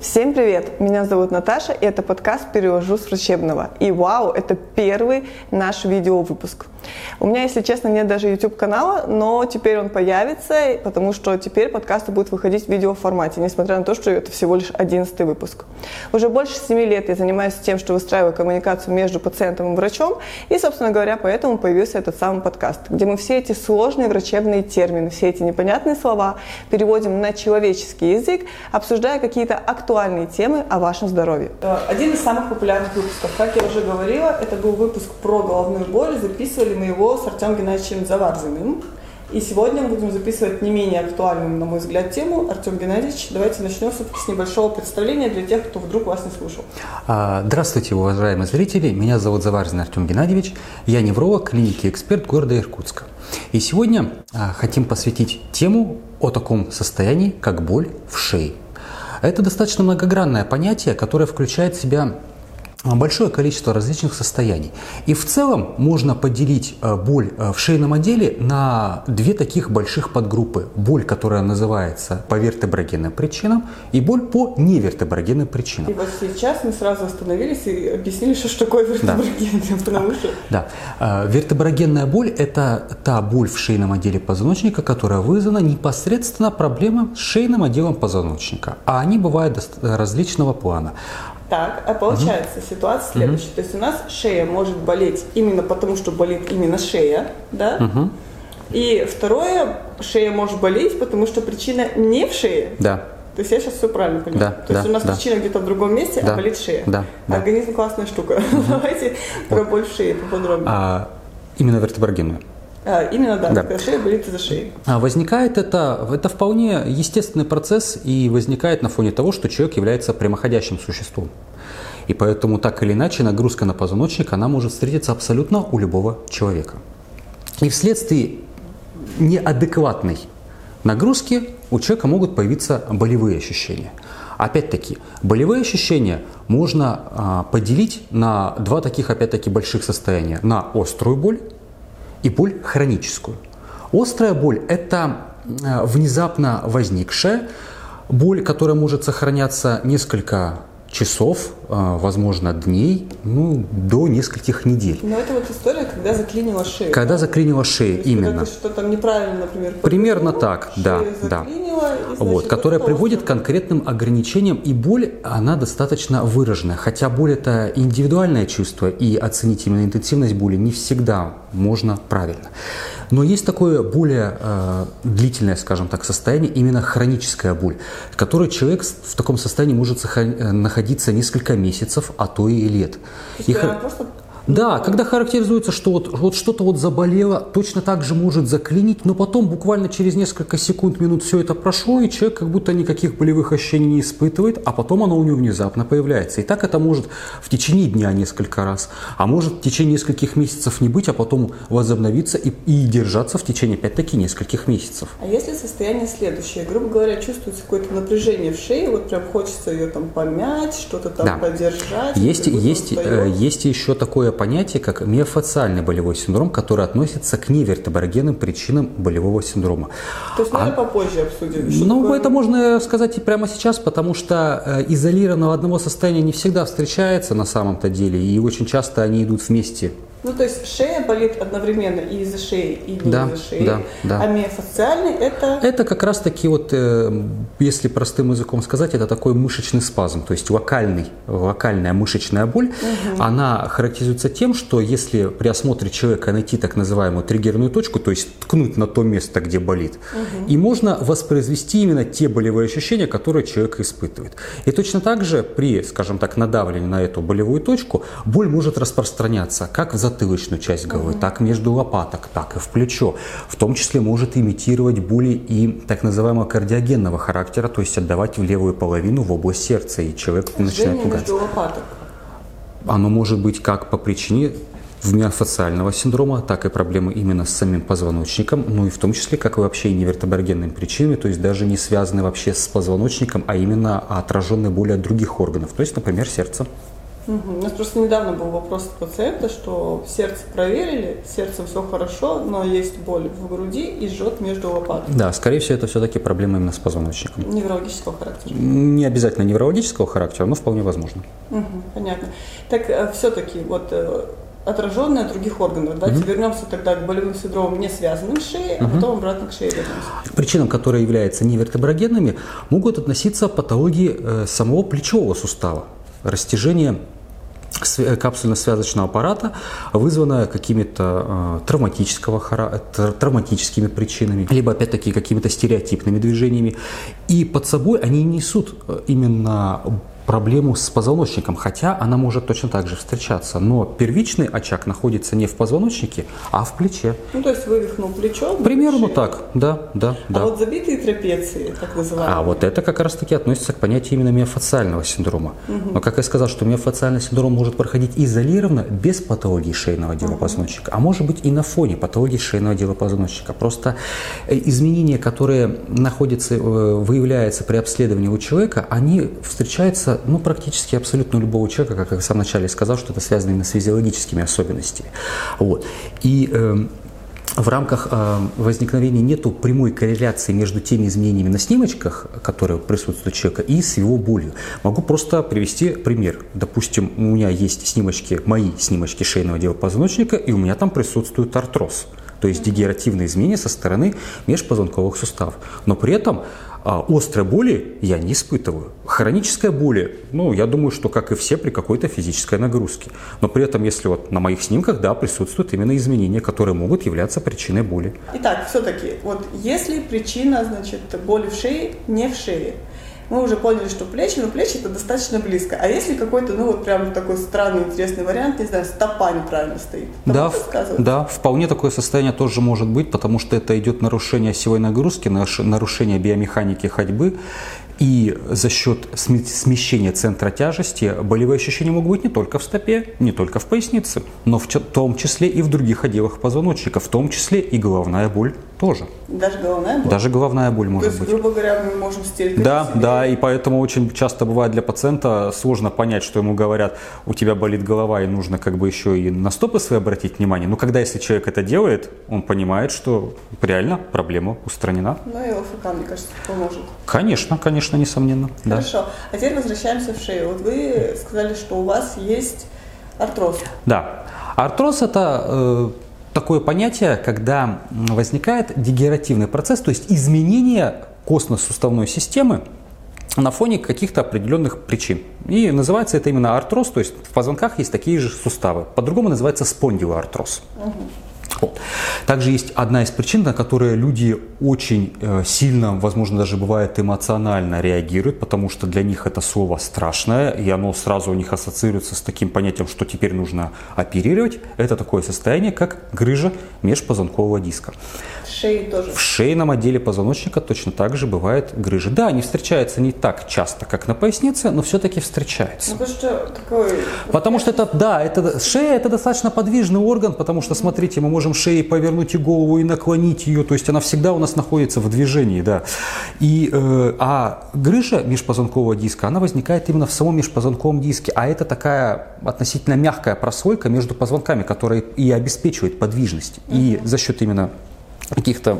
Всем привет! Меня зовут Наташа, и это подкаст «Перевожу с врачебного». И вау, это первый наш видеовыпуск. У меня, если честно, нет даже YouTube-канала, но теперь он появится, потому что теперь подкасты будут выходить в видеоформате, несмотря на то, что это всего лишь 11 выпуск. Уже больше 7 лет я занимаюсь тем, что выстраиваю коммуникацию между пациентом и врачом, и, собственно говоря, поэтому появился этот самый подкаст, где мы все эти сложные врачебные термины, все эти непонятные слова переводим на человеческий язык, обсуждая какие-то актуальные темы о вашем здоровье. Э, один из самых популярных выпусков, как я уже говорила, это был выпуск про головную боль, записывали мы его с Артемом Геннадьевичем Заварзиным. И сегодня мы будем записывать не менее актуальную, на мой взгляд, тему. Артем Геннадьевич, давайте начнем все-таки с небольшого представления для тех, кто вдруг вас не слушал. А, здравствуйте, уважаемые зрители. Меня зовут Заварзин Артем Геннадьевич. Я невролог клиники «Эксперт» города Иркутска. И сегодня а, хотим посвятить тему о таком состоянии, как боль в шее. Это достаточно многогранное понятие, которое включает в себя большое количество различных состояний. И в целом можно поделить э, боль э, в шейном отделе на две таких больших подгруппы. Боль, которая называется по вертеброгенным причинам, и боль по невертеброгенным причинам. И вот сейчас мы сразу остановились и объяснили, что такое вертеброгенная, да. потому что... Да. Э, вертеброгенная боль – это та боль в шейном отделе позвоночника, которая вызвана непосредственно проблемой с шейным отделом позвоночника. А они бывают различного плана. Так, а получается угу. ситуация следующая. Угу. То есть у нас шея может болеть именно потому, что болит именно шея, да? Угу. И второе, шея может болеть, потому что причина не в шее. Да. То есть я сейчас все правильно понимаю. Да, То есть да, у нас да. причина где-то в другом месте, да, а болит шея. Да, да. Организм классная штука. Угу. Давайте вот. про боль в шее поподробнее. А, именно вертеброгенную. А, именно, да, да. шея болит из-за шеи. А возникает это, это вполне естественный процесс и возникает на фоне того, что человек является прямоходящим существом. И поэтому так или иначе нагрузка на позвоночник, она может встретиться абсолютно у любого человека. И вследствие неадекватной нагрузки у человека могут появиться болевые ощущения. Опять-таки, болевые ощущения можно а, поделить на два таких, опять-таки, больших состояния. На острую боль и боль хроническую. Острая боль – это внезапно возникшая боль, которая может сохраняться несколько часов, а, возможно, дней, ну, до нескольких недель. Но это вот история, когда заклинила шею. Когда да? заклинила шею, именно. Когда ты что-то неправильно, например, Примерно так, да, да. Значит, вот, которая приводит к конкретным ограничениям, и боль, она достаточно выраженная. Хотя боль это индивидуальное чувство, и оценить именно интенсивность боли не всегда можно правильно. Но есть такое более э, длительное, скажем так, состояние, именно хроническая боль, в которой человек в таком состоянии может э, находиться несколько месяцев, а то и лет. То есть и просто да, когда характеризуется, что вот, вот что-то вот заболело, точно так же может заклинить, но потом буквально через несколько секунд, минут все это прошло, и человек как будто никаких болевых ощущений не испытывает, а потом оно у него внезапно появляется. И так это может в течение дня несколько раз, а может в течение нескольких месяцев не быть, а потом возобновиться и, и держаться в течение опять-таки нескольких месяцев. А если состояние следующее, грубо говоря, чувствуется какое-то напряжение в шее, вот прям хочется ее там помять, что-то там да. подержать. Есть, есть, э, есть еще такое понятие, как миофациальный болевой синдром, который относится к невертеброгенным причинам болевого синдрома. То есть, наверное, а, попозже обсудим. Ну, такое? это можно сказать и прямо сейчас, потому что э, изолированного одного состояния не всегда встречается на самом-то деле, и очень часто они идут вместе. Ну, то есть шея болит одновременно и из-за шеи, и не да, из-за шеи. Да, да. А миофасциальный это... Это как раз-таки вот, э, если простым языком сказать, это такой мышечный спазм, то есть локальный, локальная мышечная боль. Угу. Она характеризуется тем, что если при осмотре человека найти так называемую триггерную точку, то есть ткнуть на то место, где болит, угу. и можно воспроизвести именно те болевые ощущения, которые человек испытывает. И точно так же при, скажем так, надавливании на эту болевую точку боль может распространяться как в затылочную часть головы, угу. так между лопаток, так и в плечо. В том числе может имитировать боли и так называемого кардиогенного характера, то есть отдавать в левую половину в область сердца, и человек Жжение начинает пугаться. между лопаток. Оно может быть как по причине миофациального синдрома, так и проблемы именно с самим позвоночником, ну и в том числе, как и вообще невертеброгенными причинами, то есть даже не связаны вообще с позвоночником, а именно отраженные боли от других органов, то есть, например, сердца. Угу. У нас просто недавно был вопрос от пациента, что сердце проверили, сердце все хорошо, но есть боль в груди и жжет между лопатками. Да, скорее всего, это все-таки проблема именно с позвоночником. Неврологического характера. Не обязательно неврологического характера, но вполне возможно. Угу, понятно. Так э, все-таки вот э, отраженные от других органов. Давайте угу. вернемся тогда к болевым синдромам, не связанным с шеей, угу. а потом обратно к шее вернемся. К причинам, которые являются невертеброгенными, могут относиться патологии э, самого плечевого сустава, растяжение капсульно-связочного аппарата, вызванная какими-то э, травматического, травматическими причинами, либо опять-таки какими-то стереотипными движениями. И под собой они несут э, именно проблему с позвоночником, хотя она может точно так же встречаться. Но первичный очаг находится не в позвоночнике, а в плече. Ну, то есть вывихнул плечо? Примерно так, да, да, а да. А вот забитые трапеции, так называемые? А вот это как раз-таки относится к понятию именно миофациального синдрома. Угу. Но, как я сказал, что миофациальный синдром может проходить изолированно, без патологии шейного отдела угу. позвоночника, а может быть и на фоне патологии шейного отдела позвоночника. Просто э, изменения, которые находятся, э, выявляются при обследовании у человека, они встречаются ну, практически абсолютно любого человека, как я в самом начале сказал, что это связано именно с физиологическими особенностями. Вот. И э, в рамках э, возникновения нету прямой корреляции между теми изменениями на снимочках, которые присутствуют у человека, и с его болью. Могу просто привести пример. Допустим, у меня есть снимочки, мои снимочки шейного отдела позвоночника, и у меня там присутствует артроз то есть дегенеративные изменения со стороны межпозвонковых суставов. Но при этом а острой боли я не испытываю. Хроническая боль, ну, я думаю, что как и все при какой-то физической нагрузке. Но при этом, если вот на моих снимках, да, присутствуют именно изменения, которые могут являться причиной боли. Итак, все-таки, вот если причина, значит, боли в шее, не в шее, мы уже поняли, что плечи, но плечи это достаточно близко. А если какой-то, ну вот прям такой странный, интересный вариант, не знаю, стопа неправильно стоит? да, да, вполне такое состояние тоже может быть, потому что это идет нарушение осевой нагрузки, нарушение биомеханики ходьбы. И за счет смещения центра тяжести болевые ощущения могут быть не только в стопе, не только в пояснице, но в том числе и в других отделах позвоночника, в том числе и головная боль тоже. Даже головная боль? Даже головная боль может То есть, быть. грубо говоря, мы можем стереть Да, себе. да, и поэтому очень часто бывает для пациента сложно понять, что ему говорят, у тебя болит голова, и нужно как бы еще и на стопы свои обратить внимание. Но когда если человек это делает, он понимает, что реально проблема устранена. Ну и ЛФК, мне кажется, поможет. Конечно, конечно, несомненно. Хорошо. Да. А теперь возвращаемся в шею. Вот вы сказали, что у вас есть артроз. Да. Артроз это э, такое понятие, когда возникает дегенеративный процесс, то есть изменение костно-суставной системы на фоне каких-то определенных причин. И называется это именно артроз, то есть в позвонках есть такие же суставы. По-другому называется спондилоартроз. Угу. Также есть одна из причин, на которые люди очень э, сильно, возможно, даже бывает эмоционально реагируют, потому что для них это слово страшное, и оно сразу у них ассоциируется с таким понятием, что теперь нужно оперировать. Это такое состояние, как грыжа межпозвонкового диска. В шее тоже? В шейном отделе позвоночника точно так же бывает грыжи. Да, они встречаются не так часто, как на пояснице, но все-таки встречаются. Ну, потому что такой... Потому что это, да, это, шея это достаточно подвижный орган, потому что, смотрите, мы можем шеей повернуть и голову, и наклонить ее, то есть она всегда у нас находится в движении, да. И, э, а грыжа межпозвонкового диска, она возникает именно в самом межпозвонковом диске, а это такая относительно мягкая прослойка между позвонками, которая и обеспечивает подвижность. И за счет именно каких-то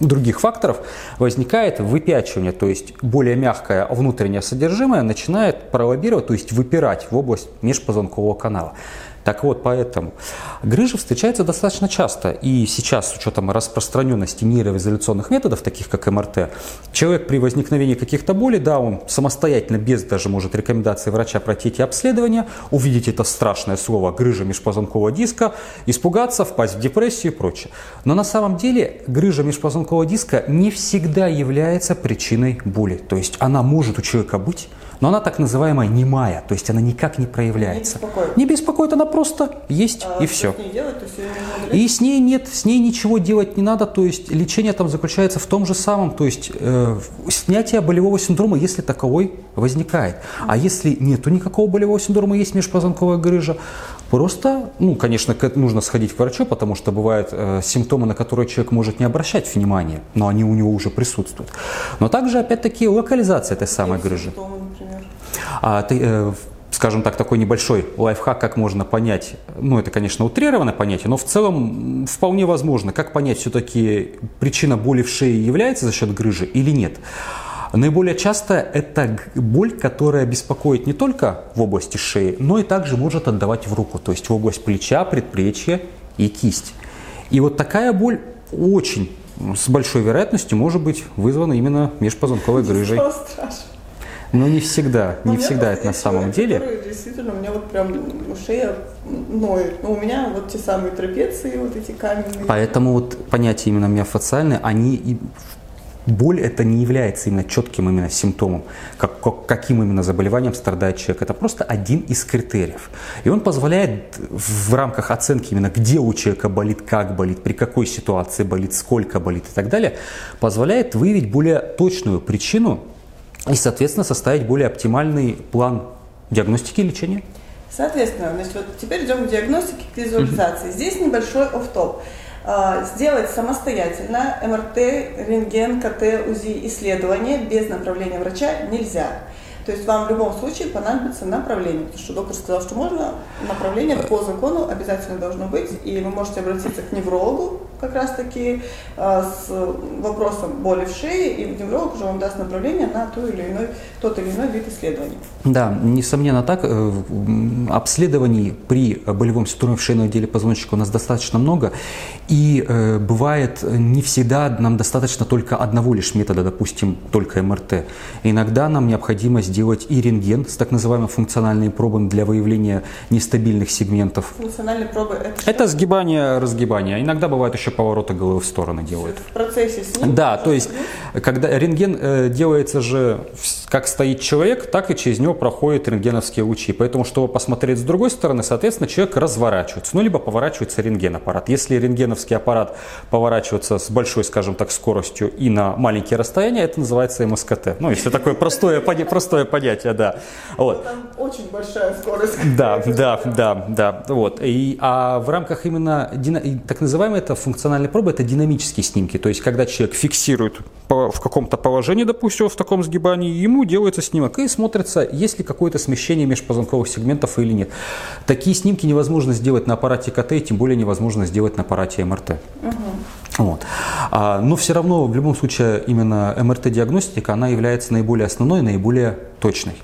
других факторов возникает выпячивание, то есть более мягкое внутреннее содержимое начинает пролоббировать, то есть выпирать в область межпозвонкового канала. Так вот, поэтому грыжа встречается достаточно часто. И сейчас, с учетом распространенности нейроизоляционных методов, таких как МРТ, человек при возникновении каких-то болей, да, он самостоятельно, без даже, может, рекомендации врача пройти эти обследования, увидеть это страшное слово грыжа межпозвонкового диска, испугаться, впасть в депрессию и прочее. Но на самом деле грыжа межпозвонкового диска не всегда является причиной боли. То есть она может у человека быть, но она так называемая немая, то есть она никак не проявляется. Не беспокоит, не беспокоит она просто есть а и все. С ней делать, то есть и с ней нет, с ней ничего делать не надо, то есть лечение там заключается в том же самом, то есть э, снятие болевого синдрома, если таковой возникает. А если нету никакого болевого синдрома, есть межпозвонковая грыжа, просто, ну, конечно, нужно сходить к врачу, потому что бывают э, симптомы, на которые человек может не обращать внимания, но они у него уже присутствуют. Но также, опять-таки, локализация этой самой грыжи. Симптомы? А, ты, э, скажем так, такой небольшой лайфхак, как можно понять, ну это, конечно, утрированное понятие, но в целом вполне возможно, как понять все-таки причина боли в шее является за счет грыжи или нет. Наиболее часто это боль, которая беспокоит не только в области шеи, но и также может отдавать в руку, то есть в область плеча, предплечья и кисть. И вот такая боль очень с большой вероятностью может быть вызвана именно межпозвонковой грыжей. Но не всегда, не всегда это на самом деле. Действительно, у меня вот прям шея ноет. Но у меня вот те самые трапеции, вот эти каменные. Поэтому вот понятия именно миофациальные, они Боль это не является именно четким именно симптомом, как, как, каким именно заболеванием страдает человек. Это просто один из критериев. И он позволяет в рамках оценки именно где у человека болит, как болит, при какой ситуации болит, сколько болит и так далее, позволяет выявить более точную причину и, соответственно, составить более оптимальный план диагностики и лечения. Соответственно, значит, вот теперь идем к диагностике, к визуализации. Здесь небольшой оф-топ. А, сделать самостоятельно МРТ, рентген, КТ, УЗИ исследование без направления врача нельзя. То есть вам в любом случае понадобится направление, потому что доктор сказал, что можно, направление по закону обязательно должно быть, и вы можете обратиться к неврологу как раз-таки э, с вопросом боли в шее, и невролог уже вам даст направление на ту или иной, тот или иной вид исследований. Да, несомненно так. Э, обследований при болевом синдроме в шейном отделе позвоночника у нас достаточно много, и э, бывает не всегда нам достаточно только одного лишь метода, допустим, только МРТ. Иногда нам необходимо сделать и рентген с так называемыми функциональными пробами для выявления нестабильных сегментов. Функциональные пробы это что? Это сгибание, разгибание. Иногда бывает еще повороты головы в стороны делают. В процессе с ним? Да, то есть когда рентген э, делается же как стоит человек, так и через него проходят рентгеновские лучи. Поэтому, чтобы посмотреть с другой стороны, соответственно, человек разворачивается, ну либо поворачивается рентген-аппарат. Если рентгеновский аппарат поворачивается с большой, скажем так, скоростью и на маленькие расстояния, это называется МСКТ. Ну, если такое простое, простое простое понятие, да. Вот. Там очень большая скорость. Да, да, да, да. Вот. И, а в рамках именно так называемой это функциональной пробы, это динамические снимки. То есть, когда человек фиксирует в каком-то положении, допустим, в таком сгибании, ему делается снимок и смотрится, есть ли какое-то смещение межпозвонковых сегментов или нет. Такие снимки невозможно сделать на аппарате КТ, и тем более невозможно сделать на аппарате МРТ. Угу. Вот. А, но все равно, в любом случае, именно МРТ-диагностика, она является наиболее основной, наиболее точной,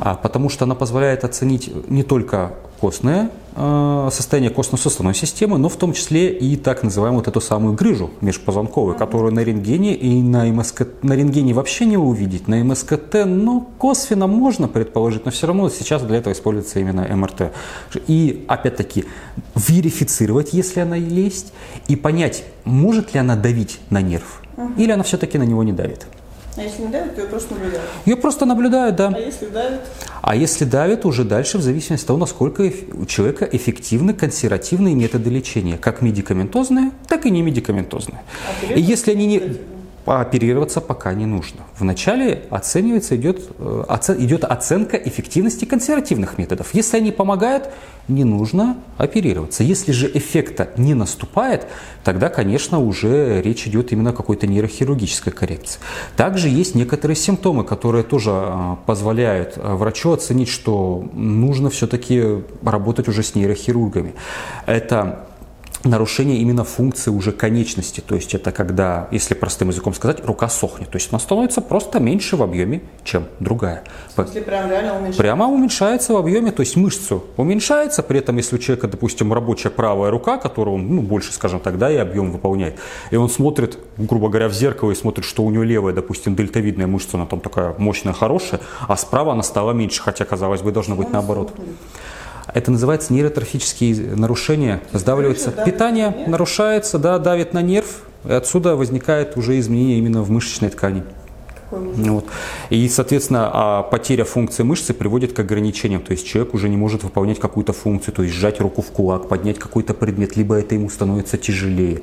а, потому что она позволяет оценить не только костное э, состояние костно-суставной системы, но в том числе и так называемую вот эту самую грыжу межпозвонковую, которую на рентгене и на МСК, на рентгене вообще не увидеть, на МСКТ, ну, косвенно можно предположить, но все равно сейчас для этого используется именно МРТ. И, опять-таки, верифицировать, если она есть, и понять, может ли она давить на нерв, или она все-таки на него не давит. А если не давит, то ее просто наблюдают? Ее просто наблюдают, да. А если давит? А если давит, уже дальше в зависимости от того, насколько у человека эффективны консервативные методы лечения, как медикаментозные, так и не медикаментозные. А и если они не оперироваться пока не нужно. Вначале оценивается, идет, э, оце, идет оценка эффективности консервативных методов. Если они помогают, не нужно оперироваться. Если же эффекта не наступает, тогда, конечно, уже речь идет именно о какой-то нейрохирургической коррекции. Также есть некоторые симптомы, которые тоже э, позволяют э, врачу оценить, что нужно все-таки работать уже с нейрохирургами. Это нарушение именно функции уже конечности. То есть это когда, если простым языком сказать, рука сохнет. То есть она становится просто меньше в объеме, чем другая. Если прям реально уменьшается? Прямо уменьшается в объеме, то есть мышцу уменьшается, при этом если у человека, допустим, рабочая правая рука, которую он ну, больше, скажем так, да, и объем выполняет, и он смотрит, грубо говоря, в зеркало и смотрит, что у него левая, допустим, дельтовидная мышца, она там такая мощная, хорошая, а справа она стала меньше, хотя, казалось бы, должно быть наоборот. Сохнет. Это называется нейротрофические нарушения. Сдавливается питание, нарушается, да, давит на нерв, и отсюда возникает уже изменение именно в мышечной ткани. Вот. И, соответственно, а потеря функции мышцы приводит к ограничениям. То есть человек уже не может выполнять какую-то функцию, то есть сжать руку в кулак, поднять какой-то предмет, либо это ему становится тяжелее.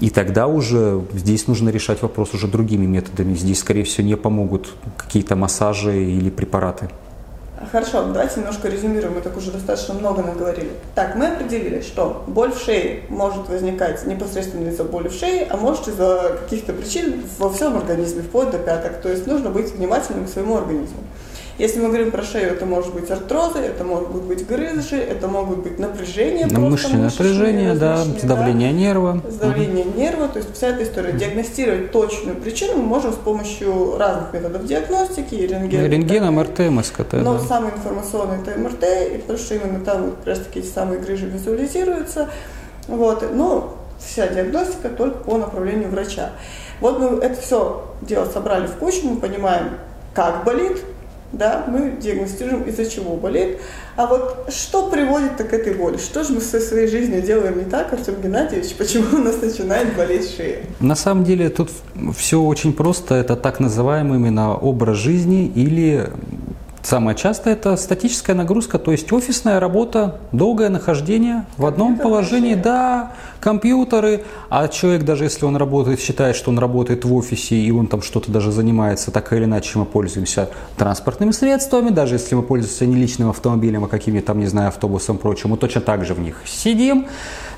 И тогда уже здесь нужно решать вопрос уже другими методами. Здесь, скорее всего, не помогут какие-то массажи или препараты. Хорошо, давайте немножко резюмируем, мы так уже достаточно много наговорили. Так, мы определили, что боль в шее может возникать непосредственно из-за боли в шее, а может из-за каких-то причин во всем организме, вплоть до пяток. То есть нужно быть внимательным к своему организму. Если мы говорим про шею, это может быть артрозы, это могут быть грыжи, это могут быть напряжения. Ну, мышечное напряжение, да, сдавление да, нерва. Сдавление угу. нерва, то есть вся эта история. Диагностировать точную причину мы можем с помощью разных методов диагностики, рентген. Рентген, МРТ, МСКТ. Но да. самый информационный это МРТ, и потому что именно там как раз таки эти самые грыжи визуализируются. Вот. Но вся диагностика только по направлению врача. Вот мы это все дело собрали в кучу, мы понимаем, как болит, да, мы диагностируем, из-за чего болит. А вот что приводит к этой боли? Что же мы со своей жизнью делаем не так, Артем Геннадьевич? Почему у нас начинает болеть шея? На самом деле тут все очень просто. Это так называемый именно образ жизни или Самое частое это статическая нагрузка, то есть офисная работа, долгое нахождение в одном положении, да, компьютеры, а человек, даже если он работает, считает, что он работает в офисе и он там что-то даже занимается, так или иначе мы пользуемся транспортными средствами, даже если мы пользуемся не личным автомобилем, а какими-то там, не знаю, автобусом и прочим, мы точно так же в них сидим.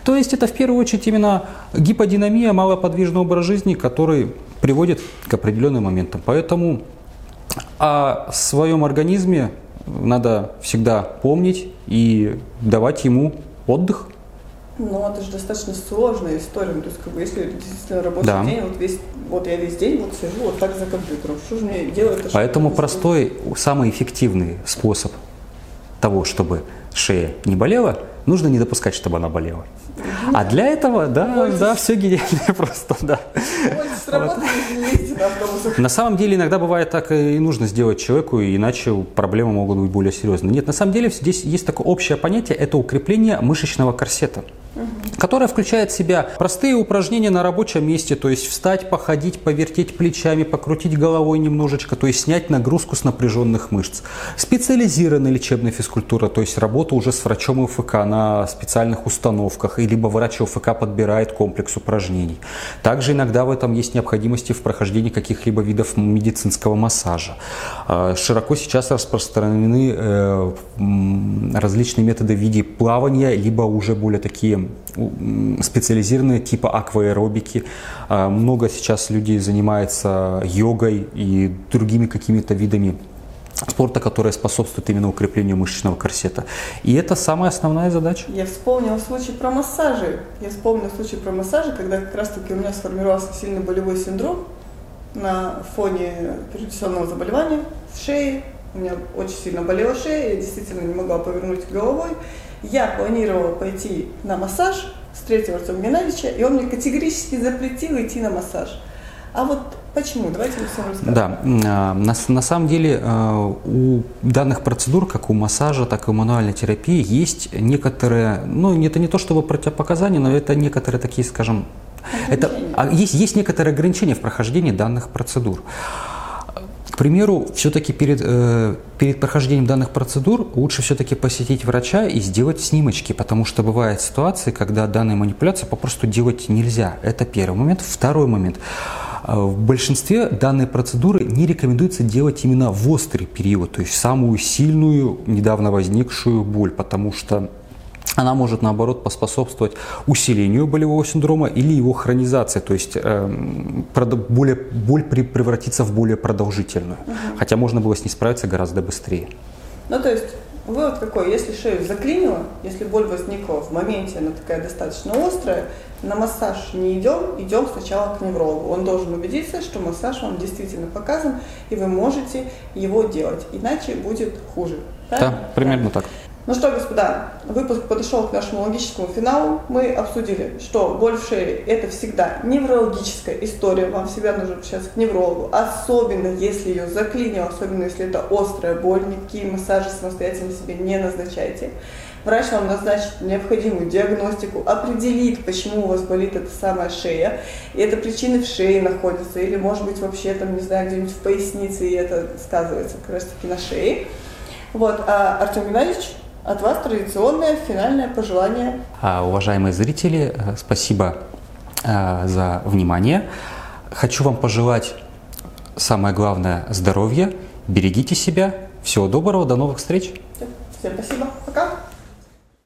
То есть это в первую очередь именно гиподинамия, малоподвижный образ жизни, который приводит к определенным моментам. Поэтому о своем организме надо всегда помнить и давать ему отдых. Ну, это же достаточно сложная история. Ну, то есть, как бы, если действительно рабочий да. день, вот, весь, вот я весь день вот сижу вот так за компьютером, что же мне делать? Поэтому простой, самый эффективный способ того, чтобы шея не болела, нужно не допускать, чтобы она болела. А для этого, да, Ой, да, все гениально просто, да. Вот. На самом деле иногда бывает так и нужно сделать человеку, иначе проблемы могут быть более серьезные. Нет, на самом деле здесь есть такое общее понятие, это укрепление мышечного корсета которая включает в себя простые упражнения на рабочем месте, то есть встать, походить, повертеть плечами, покрутить головой немножечко, то есть снять нагрузку с напряженных мышц. Специализированная лечебная физкультура, то есть работа уже с врачом УФК на специальных установках, и либо врач УФК подбирает комплекс упражнений. Также иногда в этом есть необходимости в прохождении каких-либо видов медицинского массажа. А, широко сейчас распространены э, различные методы в виде плавания, либо уже более такие специализированные типа акваэробики. А, много сейчас людей занимается йогой и другими какими-то видами спорта, которые способствуют именно укреплению мышечного корсета. И это самая основная задача. Я вспомнила случай про массажи. Я вспомнила случай про массажи, когда как раз-таки у меня сформировался сильный болевой синдром на фоне перенесенного заболевания в шее. У меня очень сильно болела шея, я действительно не могла повернуть головой. Я планировала пойти на массаж, встретила Артема Геннадьевича, и он мне категорически запретил идти на массаж. А вот почему? Давайте мы всем расскажем. Да, а, на, на самом деле а, у данных процедур, как у массажа, так и у мануальной терапии, есть некоторые, ну это не то чтобы противопоказания, но это некоторые такие, скажем, это, а, есть, есть некоторые ограничения в прохождении данных процедур. К примеру, все-таки перед, э, перед прохождением данных процедур лучше все-таки посетить врача и сделать снимочки, потому что бывают ситуации, когда данные манипуляции попросту делать нельзя. Это первый момент. Второй момент. Э, в большинстве данной процедуры не рекомендуется делать именно в острый период, то есть самую сильную, недавно возникшую боль, потому что она может, наоборот, поспособствовать усилению болевого синдрома или его хронизации, то есть э, более, боль превратится в более продолжительную. Угу. Хотя можно было с ней справиться гораздо быстрее. Ну, то есть вывод какой? Если шею заклинило, если боль возникла в моменте, она такая достаточно острая, на массаж не идем, идем сначала к неврологу. Он должен убедиться, что массаж вам действительно показан, и вы можете его делать. Иначе будет хуже. Правильно? Да, примерно так. Ну что, господа, выпуск подошел к нашему логическому финалу. Мы обсудили, что боль в шее – это всегда неврологическая история. Вам всегда нужно обращаться к неврологу, особенно если ее заклинило, особенно если это острая боль. Никакие массажи самостоятельно себе не назначайте. Врач вам назначит необходимую диагностику, определит, почему у вас болит эта самая шея. И это причины в шее находятся, или может быть вообще там, не знаю, где-нибудь в пояснице, и это сказывается как раз таки на шее. Вот, а Артем Геннадьевич от вас традиционное финальное пожелание. А, уважаемые зрители, э, спасибо э, за внимание. Хочу вам пожелать самое главное здоровья. Берегите себя. Всего доброго, до новых встреч. Всем спасибо. Пока.